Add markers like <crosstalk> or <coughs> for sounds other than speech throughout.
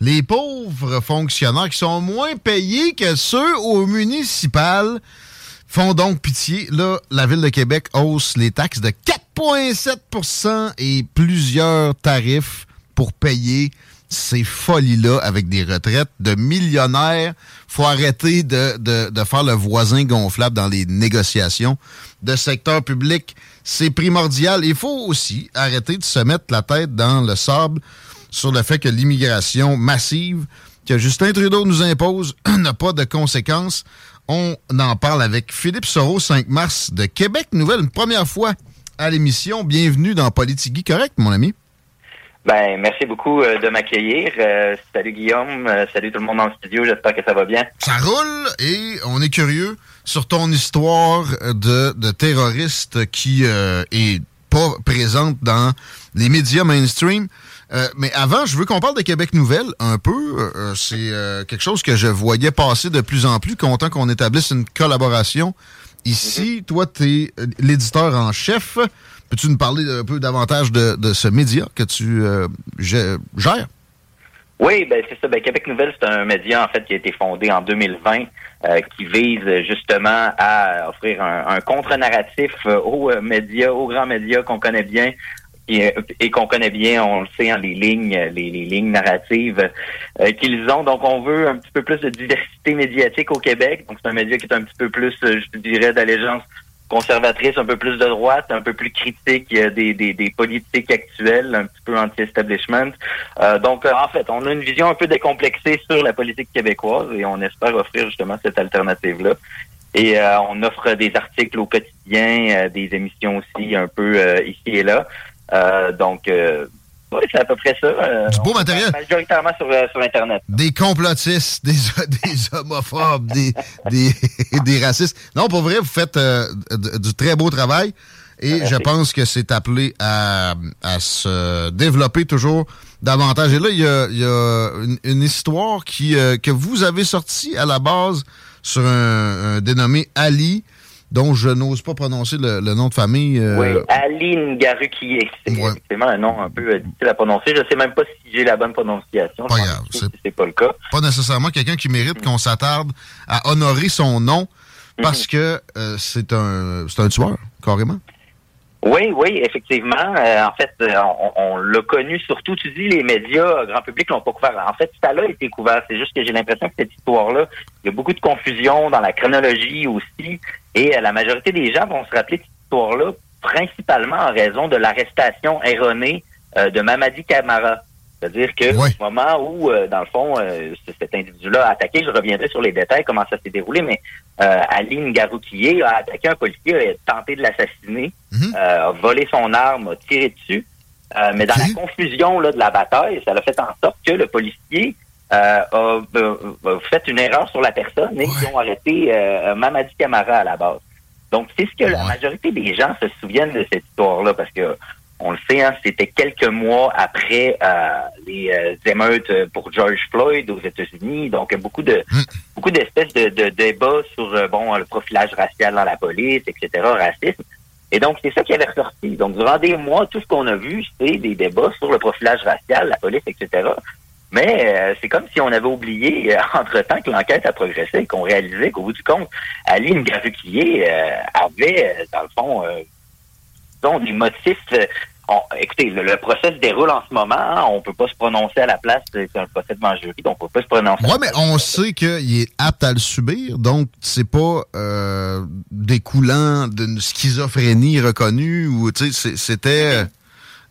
Les pauvres fonctionnaires qui sont moins payés que ceux au municipal font donc pitié. Là, la Ville de Québec hausse les taxes de 4,7% et plusieurs tarifs pour payer ces folies-là avec des retraites de millionnaires. faut arrêter de, de, de faire le voisin gonflable dans les négociations de secteur public. C'est primordial. Il faut aussi arrêter de se mettre la tête dans le sable sur le fait que l'immigration massive que Justin Trudeau nous impose <clears throat> n'a pas de conséquences. On en parle avec Philippe Soro, 5 mars de Québec Nouvelle, une première fois à l'émission. Bienvenue dans Politigui Correct, mon ami? Ben, merci beaucoup euh, de m'accueillir. Euh, salut Guillaume, euh, salut tout le monde dans le studio, j'espère que ça va bien. Ça roule et on est curieux sur ton histoire de, de terroriste qui est pas présente dans les médias mainstream. Euh, mais avant, je veux qu'on parle de Québec Nouvelle un peu. Euh, c'est euh, quelque chose que je voyais passer de plus en plus, content qu'on établisse une collaboration. Ici, mhm. toi, tu es l'éditeur en chef. Peux-tu nous parler un peu davantage de, ce média que tu gères? Oui, ben c'est ça. Ben, Québec Nouvelle, c'est un média en fait qui a été fondé en 2020, qui vise justement à offrir un, un contre-narratif aux médias, aux grands médias qu'on connaît bien, et, qu'on connaît bien, on le sait, en hein, les lignes, les, lignes narratives euh, qu'ils ont. Donc, on veut un petit peu plus de diversité médiatique au Québec. Donc, c'est un média qui est un petit peu plus, euh, je dirais, d'allégeance conservatrice, un peu plus de droite, un peu plus critique des, des, des politiques actuelles, un petit peu anti-establishment. Euh, donc, en fait, on a une vision un peu décomplexée sur la politique québécoise et on espère offrir justement cette alternative-là. Et on offre des articles au quotidien, des émissions aussi un peu ici et là. Euh, donc, euh, oui, c'est à peu près ça. Euh, du beau matériel. Majoritairement sur, sur Internet. Des complotistes, des, <laughs> des homophobes, des, des, <laughs> des, racistes. Non, pour vrai, vous faites du, très beau travail. Et je pense que c'est appelé à, à, se développer toujours davantage. Et là, il y a, il y a une, histoire qui, que vous avez sortie à la base sur un, un dénommé Ali, dont je n'ose pas prononcer le, nom de famille. Euh, oui, Aline Garukier. C'est effectivement un nom un peu euh, difficile à prononcer. Je ne sais même pas si j'ai la bonne prononciation. Pas grave. C'est pas le cas. Pas nécessairement quelqu'un qui mérite qu'on s'attarde à honorer son nom parce mhm. que euh, c'est un, un tueur, carrément. Oui, oui, effectivement. en fait, on, l'a connu surtout, tu dis, les médias, grand public l'ont pas couvert. En fait, ça a été couvert. C'est juste que j'ai l'impression que cette histoire-là, il y a beaucoup de confusion dans la chronologie aussi. Et euh, la majorité des gens vont se rappeler histoire-là principalement en raison de l'arrestation erronée euh, de Mamadi Camara. C'est-à-dire que Oui. au moment où, euh, dans le fond, cet individu-là a attaqué, je reviendrai sur les détails, comment ça s'est déroulé, mais Ali Ngaroukié a attaqué un policier, a tenté de l'assassiner, Mhm. a volé son arme, a tiré dessus. Mais dans la confusion là, de la bataille, ça a fait en sorte que le policier euh, a, euh, a fait une erreur sur la personne et Ouais. ils ont arrêté euh, Mamadi Camara à la base. Donc, c'est ce que la majorité des gens se souviennent de cette histoire-là, parce que on le sait, hein, c'était quelques mois après euh, les euh, émeutes pour George Floyd aux États-Unis. Donc, beaucoup de Mm. beaucoup d'espèces de, de débats sur euh, bon le profilage racial dans la police, etc., racisme. Et donc, c'est ça qui avait ressorti. Donc, durant des mois, tout ce qu'on a vu, c'est des débats sur le profilage racial, la police, etc. Mais euh, c'est comme si on avait oublié, euh, <laughs> entre-temps, que l'enquête a progressé et qu'on réalisait qu'au bout du compte, Ali Ngarukier euh, avait, euh, dans le fond, euh, disons, des motifs... euh, on- écoutez, le, le procès se déroule en ce moment. hein, on peut pas se prononcer à la place. C'est un procès devant jury, donc on peut pas se prononcer. la mais on sait qu'il est apte à le subir, donc c'est pas euh, découlant d'une schizophrénie reconnue ou tu sais, c'était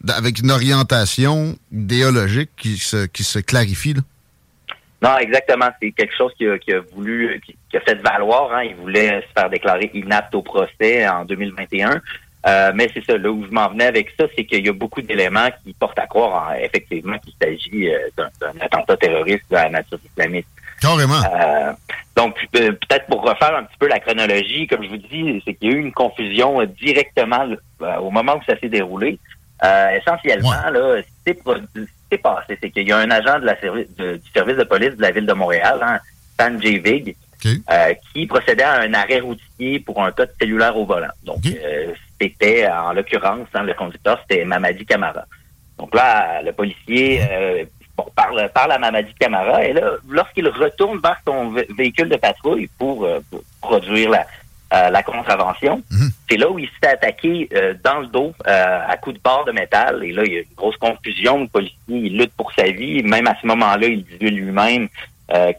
avec une orientation idéologique qui se, qui se clarifie. Là? Non, exactement. C'est quelque chose qu'il a, qu'il a voulu, qui, qui a fait valoir. Hein. Il voulait se faire déclarer inapte au procès en 2021. Euh, mais c'est ça, là où je m'en venais avec ça, c'est qu'il y a beaucoup d'éléments qui portent à croire, en- effectivement, qu'il s'agit euh, d'un attentat terroriste de la nature islamiste. Carrément. Euh, donc, peut-être pour refaire un petit peu la chronologie, comme je vous dis, c'est qu'il y a eu une confusion directement au moment où ça s'est déroulé. Euh, essentiellement, là, ce qui s'est passé, c'est qu'il y a un agent de la servi- de- du service de police de la ville de Montréal, hein, J. Vig, euh, qui procédait à un arrêt routier pour un code cellulaire au volant. Donc, euh, c'était, en l'occurrence, hein, le conducteur, c'était Mamadi Camara. Donc là, le policier euh, bon, parle, parle à Mamadi Camara et là, lorsqu'il retourne vers son vé- véhicule de patrouille pour, pour produire la, euh, la contravention, Mhm. c'est là où il s'est attaqué euh, dans le dos euh, à coups de barre de métal. Et là, il y a une grosse confusion. Le policier, il lutte pour sa vie. Même à ce moment-là, il disait lui-même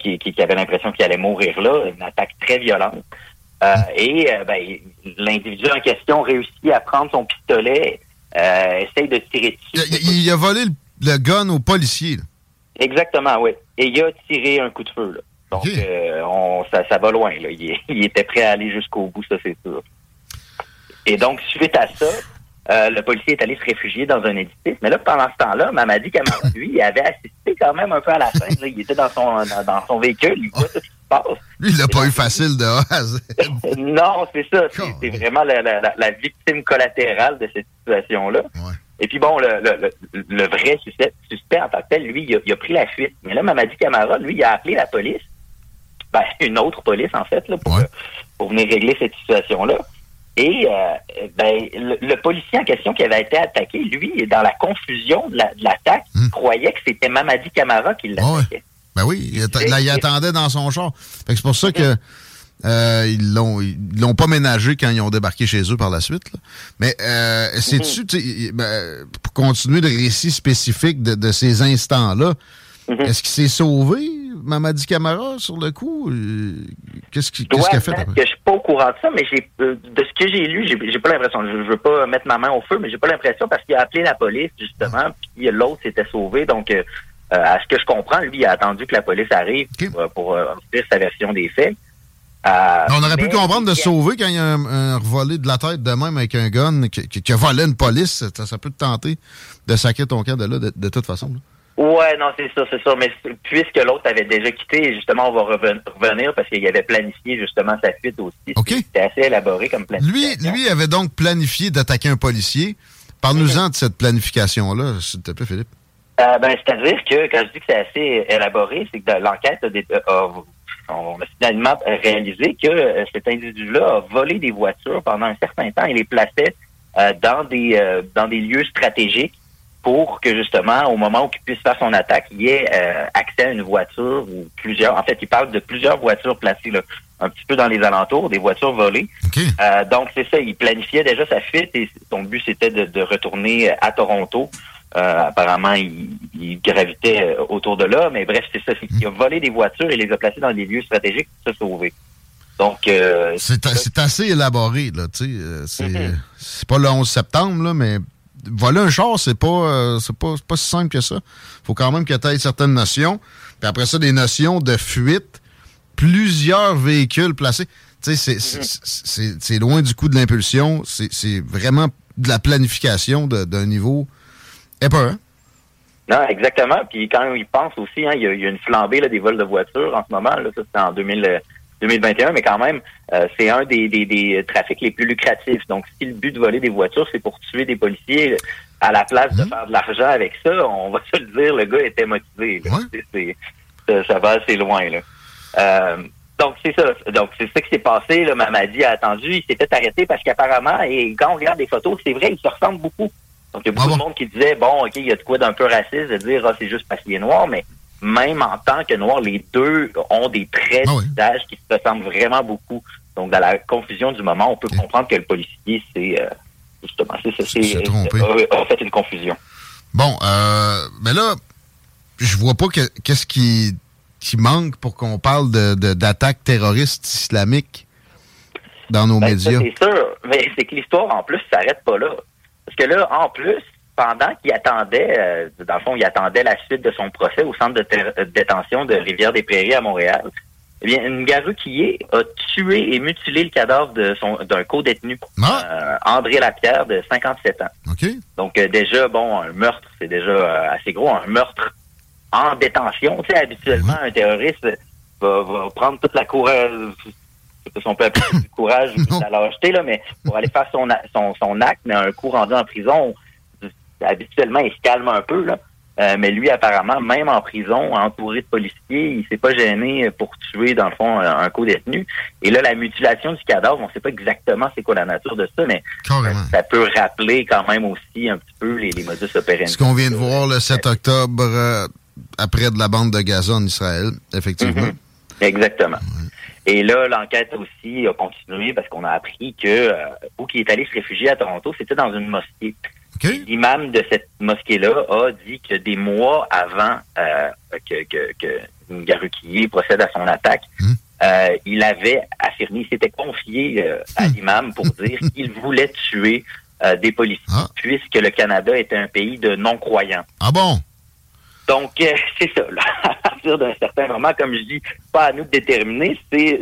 qu'il avait l'impression qu'il allait mourir là. Une attaque très violente. Euh, et ben, l'individu en question réussit à prendre son pistolet, essaye de tirer dessus. il- il a volé le, le gun au policier. Exactement, oui. Et il a tiré un coup de feu. Là. Donc, euh, on, ça, ça va loin. Là. <laughs> Il, était prêt à aller jusqu'au bout, ça c'est sûr. Et donc, suite à ça, euh, le policier est allé se réfugier dans un édifice. Mais là, pendant ce temps-là, Mamadi Camara, lui, il avait assisté quand même un peu à la scène. là. Il était dans son, dans, dans son véhicule, il voit tout ce qui se passe. Lui, il l'a pas eu facile de A à Z. <laughs> non, c'est ça. C'est, vraiment la, la- la- la victime collatérale de cette situation-là. Ouais. Et puis bon, le, le, le, le vrai suspect, suspect en tant que tel, lui, il a, il a pris la fuite. Mais là, Mamadi Camara, lui, il a appelé la police. Ben, <laughs> une autre police, en fait, là, pour, Ouais. euh, pour venir régler cette situation-là. Et euh, ben, le, le policier en question qui avait été attaqué, lui, dans la confusion de, la- l'attaque, Hmm. croyait que c'était Mamadi Camara qui l'attaquait. Ben oui, il là, il attendait dans son char. C'est pour ça que euh, ils l'ont ils l'ont pas ménagé quand ils ont débarqué chez eux par la suite. là. Mais euh, c'est-tu, tu sais, ben, pour continuer le récit spécifique de, de ces instants-là, Mhm. est-ce qu'il s'est sauvé, Mamadi Camara, sur le coup? Euh, Qu'est-ce dois qu'est-ce qu'il a fait après? que je suis pas au courant de ça, mais j'ai euh, de ce que j'ai lu, j'ai j'ai pas l'impression. Je, je veux pas mettre ma main au feu, mais j'ai pas l'impression parce qu'il a appelé la police justement, puis l'autre s'était sauvé. Donc, euh, à ce que je comprends, lui, il a attendu que la police arrive pour, pour euh, dire sa version des faits. Euh, On aurait pu comprendre de se sauver quand il y a un, un revolé de la tête de même avec un gun qui, qui- qui a volé une police. Ça, ça peut te tenter de sacrer ton camp de là, de, de toute façon. là. Ouais, non, c'est ça, c'est ça. Mais puisque l'autre avait déjà quitté, justement, on va reven- revenir parce qu'il avait planifié justement sa fuite aussi. OK. C'était assez élaboré comme Lui, planification. lui avait donc planifié d'attaquer un policier. Parle-nous-en de cette planification-là, s'il te plaît, Philippe. Euh, ben, c'est-à-dire que quand je dis que c'est assez élaboré, c'est que l'enquête a, dé- a- on a finalement réalisé que euh, cet individu-là a volé des voitures pendant un certain temps et les plaçait euh, dans des euh, dans des lieux stratégiques pour que justement, au moment où il puisse faire son attaque, il ait euh, accès à une voiture ou plusieurs. En fait, il parle de plusieurs voitures placées là, un petit peu dans les alentours, des voitures volées. Euh, donc, c'est ça, il planifiait déjà sa fuite et son but, c'était de, de retourner à Toronto. Euh, apparemment, il, il gravitait autour de là, mais bref, c'est ça. c'est qu'il a volé des voitures et les a placées dans des lieux stratégiques pour se sauver. Donc, euh, c'est assez élaboré, là, tu sais. Mm-hmm. C'est pas le 11 septembre, là, mais voler un char, c'est pas, c'est pas, pas si simple que ça. faut quand même que tu aies certaines notions. Puis après ça, des notions de fuite, plusieurs véhicules placés. Tu sais, c'est loin du coup de l'impulsion. C'est vraiment de la planification d'un niveau. Hein? Non, exactement. Puis quand il pense aussi, hein, il, y a, une flambée là, des vols de voitures en ce moment. Là, ça, c'est en 2021, mais quand même, euh, c'est un des, des, trafics les plus lucratifs. Donc, si le but de voler des voitures, c'est pour tuer des policiers, à la place de faire de l'argent avec ça, on va <laughs> se le dire, le gars était motivé. ça, va assez loin. Là. Euh, donc, c'est ça. Donc, c'est ça qui s'est passé. Là. Mamadi a attendu. Il s'était arrêté parce qu'apparemment, et quand on regarde des photos, c'est vrai, il se ressemble beaucoup. Donc, il y a beaucoup de monde qui disait, bon, OK, il y a de quoi d'un peu raciste de dire, ah, c'est juste parce qu'il est noir, mais même en tant que noir, les deux ont des traits de visage qui se ressemblent vraiment beaucoup. Donc, dans la confusion du moment, on peut comprendre que le policier, c'est euh, justement, c'est ça, c'est en fait une confusion. Bon, euh, mais là, je vois pas qu'est-ce qui, qui manque pour qu'on parle de d'attaques terroristes islamiques dans nos ben, médias. C'est sûr, mais c'est que l'histoire en plus s'arrête pas là. Parce que là, en plus, pendant qu'il attendait, euh, dans le fond, il attendait la suite de son procès au centre de, euh, détention de Rivière-des-Prairies à Montréal, eh bien, une est a tué et mutilé le cadavre de son d'un co-détenu, ah! euh, André Lapierre, de 57 ans. Donc, déjà, bon, un meurtre, c'est déjà assez gros, un meurtre en détention. Tu sais, habituellement, un terroriste va, prendre toute la courage, je sais pas si on peut appeler du courage ou de <laughs> la lâcheté, là, mais pour aller faire son, son, son acte, mais un coup rendu en prison, habituellement, il se calme un peu, là. Euh, mais lui, apparemment, même en prison, entouré de policiers, il s'est pas gêné pour tuer, dans le fond, un, co-détenu. Et là, la mutilation du cadavre, on sait pas exactement c'est quoi la nature de ça, mais ça peut rappeler quand même aussi un petit peu les, les modus operandi. Ce qu'on vient de voir le 7 octobre, euh, après de la bande de Gaza en Israël, effectivement. Mhm. Exactement. Et là, l'enquête aussi a continué parce qu'on a appris que euh, où qui est allé se réfugier à Toronto, c'était dans une mosquée. L'imam de cette mosquée-là a dit que des mois avant euh, que, que, que procède à son attaque, hmm. euh, il avait affirmé, il s'était confié euh, à hmm. l'imam pour dire qu'il voulait tuer des policiers, ah. puisque le Canada était un pays de non-croyants. Ah bon? Donc, <laughs> c'est ça. Là. À partir d'un certain moment, comme je dis, pas à nous de déterminer, c'est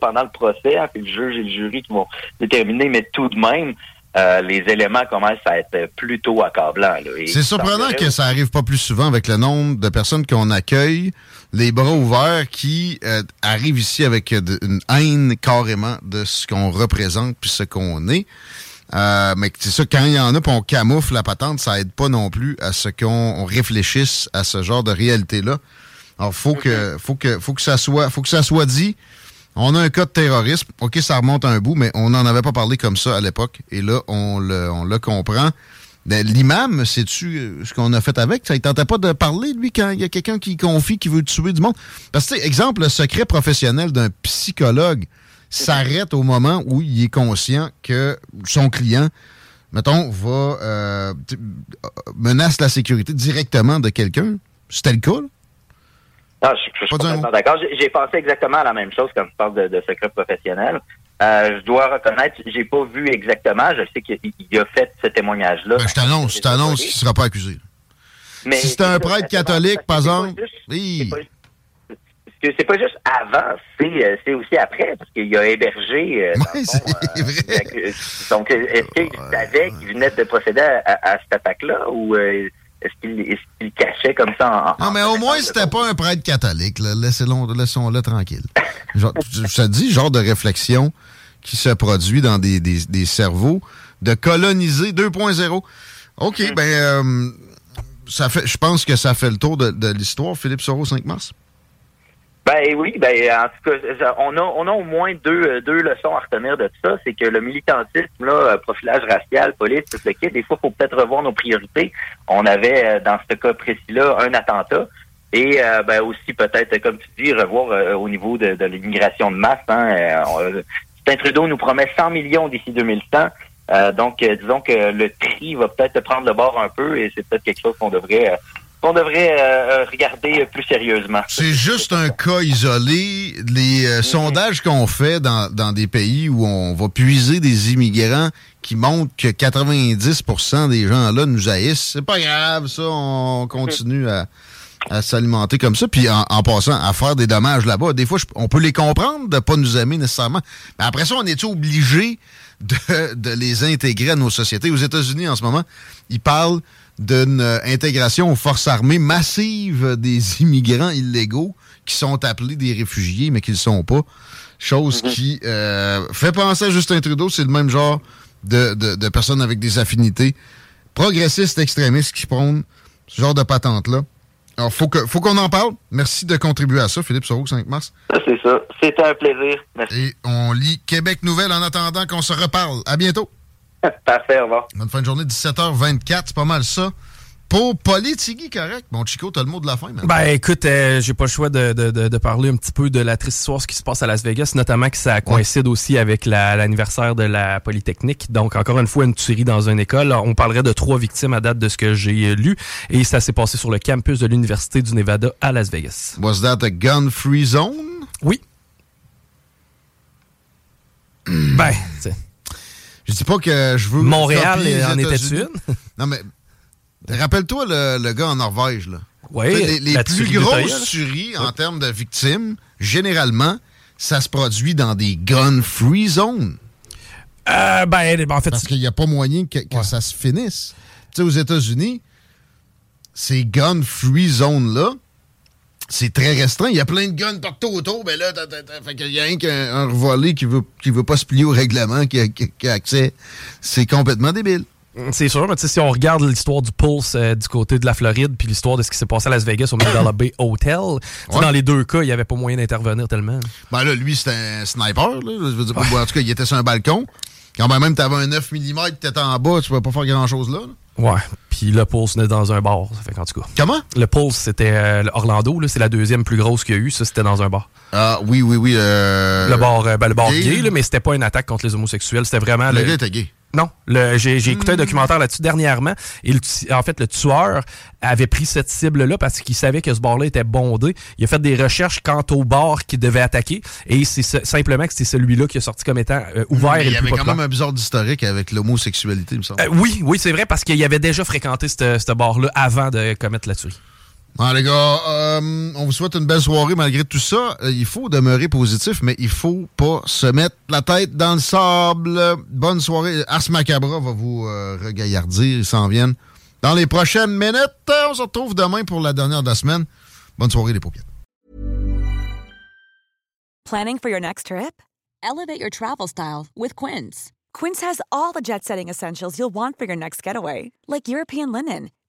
pendant le procès, hein, le juge et le jury qui vont déterminer, mais tout de même, euh, les éléments commencent à être plutôt accablants. C'est surprenant que ça arrive pas plus souvent avec le nombre de personnes qu'on accueille, les bras ouverts, qui euh, arrivent ici avec une haine carrément de ce qu'on représente puis ce qu'on est. Euh, mais c'est ça, quand il y en a, puis on camoufle la patente, ça aide pas non plus à ce qu'on réfléchisse à ce genre de réalité-là. Alors, faut que, faut que, faut que ça soit, faut que ça soit dit. On a un cas de terrorisme. OK, ça remonte un bout, mais on n'en avait pas parlé comme ça à l'époque. Et là, on le, on le comprend. Ben, l'imam, sais-tu euh, ce qu'on a fait avec? Ça ne tentait pas de parler, lui, quand il y a quelqu'un qui confie, qui veut tuer du monde. Parce que, exemple, le secret professionnel d'un psychologue s'arrête au moment où il est conscient que son client, mettons, va euh, menace la sécurité directement de quelqu'un. C'était le cas, là? Non, je, je, suis pas d'accord. J'ai pensé exactement à la même chose quand tu parles de, de secret professionnel. Euh, je dois reconnaître, j'ai pas vu exactement. Je sais qu'il a fait ce témoignage-là. Ben, je t'annonce, je t'annonce qu'il sera pas accusé. Mais si c'était un prêtre catholique, par exemple, oui. C'est pas juste avant, euh, c'est aussi après, parce qu'il a hébergé. Euh, oui, euh, vrai. donc, est-ce qu'il savait qu'il venait de procéder à, à cette attaque-là ou est-ce qu'il cachait comme ça en. Non, mais au moins, c'était pas un prêtre catholique. Laissons-le tranquille. genre, je te dis, genre de réflexion qui se produit dans des, des, cerveaux de coloniser 2.0. OK, mm. ben, euh, ça fait, je pense que ça fait le tour de, de l'histoire, Philippe Soro, 5 mars. Ben oui, ben en tout cas, on a, on a au moins deux, deux leçons à retenir de tout ça. C'est que le militantisme, là, profilage racial, police, tout ce qui des fois, faut peut-être revoir nos priorités. On avait, euh, dans ce cas précis-là, un attentat. Et euh, ben aussi peut-être, comme tu dis, revoir euh, au niveau de, l'immigration de masse. Hein, Trudeau nous promet 100 millions d'ici 2100. donc, disons que le tri va peut-être prendre le bord un peu et c'est peut-être quelque chose qu'on devrait qu'on devrait euh, regarder plus sérieusement. C'est juste un cas isolé. Les euh, sondages qu'on fait dans, dans des pays où on va puiser des immigrants qui montrent que 90% des gens là nous haïssent, c'est pas grave, ça, on continue à, à s'alimenter comme ça, puis en, passant, à faire des dommages là-bas. Des fois, on peut les comprendre de pas nous aimer nécessairement. Mais après ça, on est obligé de, de, les intégrer à nos sociétés? Aux États-Unis, en ce moment, ils parlent d'une intégration aux forces armées massive des <laughs> immigrants illégaux qui sont appelés des réfugiés, mais qui ne le sont pas. Chose mhm. qui euh, fait penser à Justin Trudeau, c'est le même genre de, de, de personnes avec des affinités progressistes extrémistes qui prônent ce genre de patente-là. Alors, faut que faut qu'on en parle. Merci de contribuer à ça, Philippe Sauveau, 5 mars. C'est ça. C'était un plaisir. Merci. Et on lit Québec Nouvelle en attendant qu'on se reparle. À bientôt. <laughs> Parfait, au revoir. Bonne fin de journée, 17h24, c'est pas mal ça. Pour politique, correct. Bon, Chico, t'as le mot de la fin. Maintenant. Ben, écoute, euh, j'ai pas le choix de, de, de, parler un petit peu de la triste histoire, ce qui se passe à Las Vegas, notamment que ça coïncide aussi avec l'anniversaire de la Polytechnique. Donc, encore une fois, une tuerie dans une école. On parlerait de trois victimes à date de ce que j'ai lu. Et ça s'est passé sur le campus de l'Université du Nevada à Las Vegas. Was that a gun-free zone? Oui. ben, je dis pas que je veux. Montréal en était une. non, mais Rappelle-toi le, gars en Norvège, là. Oui, les, plus grosses tueries en termes de victimes, généralement, ça se produit dans des gun-free zones. Euh, ben, en fait, Parce qu'il n'y a pas moyen que, ça se finisse. Tu sais, aux États-Unis, ces gun-free zones-là, c'est très restreint. Il y a plein de guns partout autour. Ben là, il y a un, un revolé qui veut, qui veut pas se plier au règlement, qui a accès. C'est complètement débile. C'est sûr, mais si on regarde l'histoire du Pulse euh, du côté de la Floride, puis l'histoire de ce qui s'est passé à Las Vegas au Mandalay Bay <coughs> Hotel, dans les deux cas, il n'y avait pas moyen d'intervenir tellement. Ben là, lui, c'était un sniper. Là. Je veux dire, En tout cas, il était sur un balcon. Quand même, tu avais un 9 mm, tu étais en bas, tu ne pouvais pas faire grand-chose là. Ouais. Puis le Pulse venait dans un bar. Ça fait en tout cas. Comment? Le Pulse, c'était euh, Orlando. C'est la deuxième plus grosse qu'il y a eu. Ça, c'était dans un bar. Ah, oui, oui, oui. Euh, le bar, ben, le bar gay, là, mais c'était pas une attaque contre les homosexuels. C'était vraiment. Le, le... gars était gay. Non, j'ai écouté un hmm. documentaire là-dessus dernièrement. Et en fait, le tueur avait pris cette cible-là parce qu'il savait que ce bar-là était bondé. Il a fait des recherches quant au bar qu'il devait attaquer. Et c'est simplement que c'est celui-là qui est sorti comme étant euh, ouvert. il y avait quand même un bizarre d'historique avec l'homosexualité, il me semble. Euh, oui, oui, c'est vrai parce qu'il avait déjà fréquenté ce bar-là avant de commettre la tuerie. Bon, les gars, euh, on vous souhaite une belle soirée malgré tout ça. Euh, il faut demeurer positif, mais il faut pas se mettre la tête dans le sable. Bonne soirée. Ars Macabra va vous euh, regaillardir. Ils s'en viennent dans les prochaines minutes. On se retrouve demain pour la dernière de la semaine. Bonne soirée, les paupières. Planning for your next trip? Elevate your travel style with Quince. Quince has all the jet-setting essentials you'll want for your next getaway, like European linen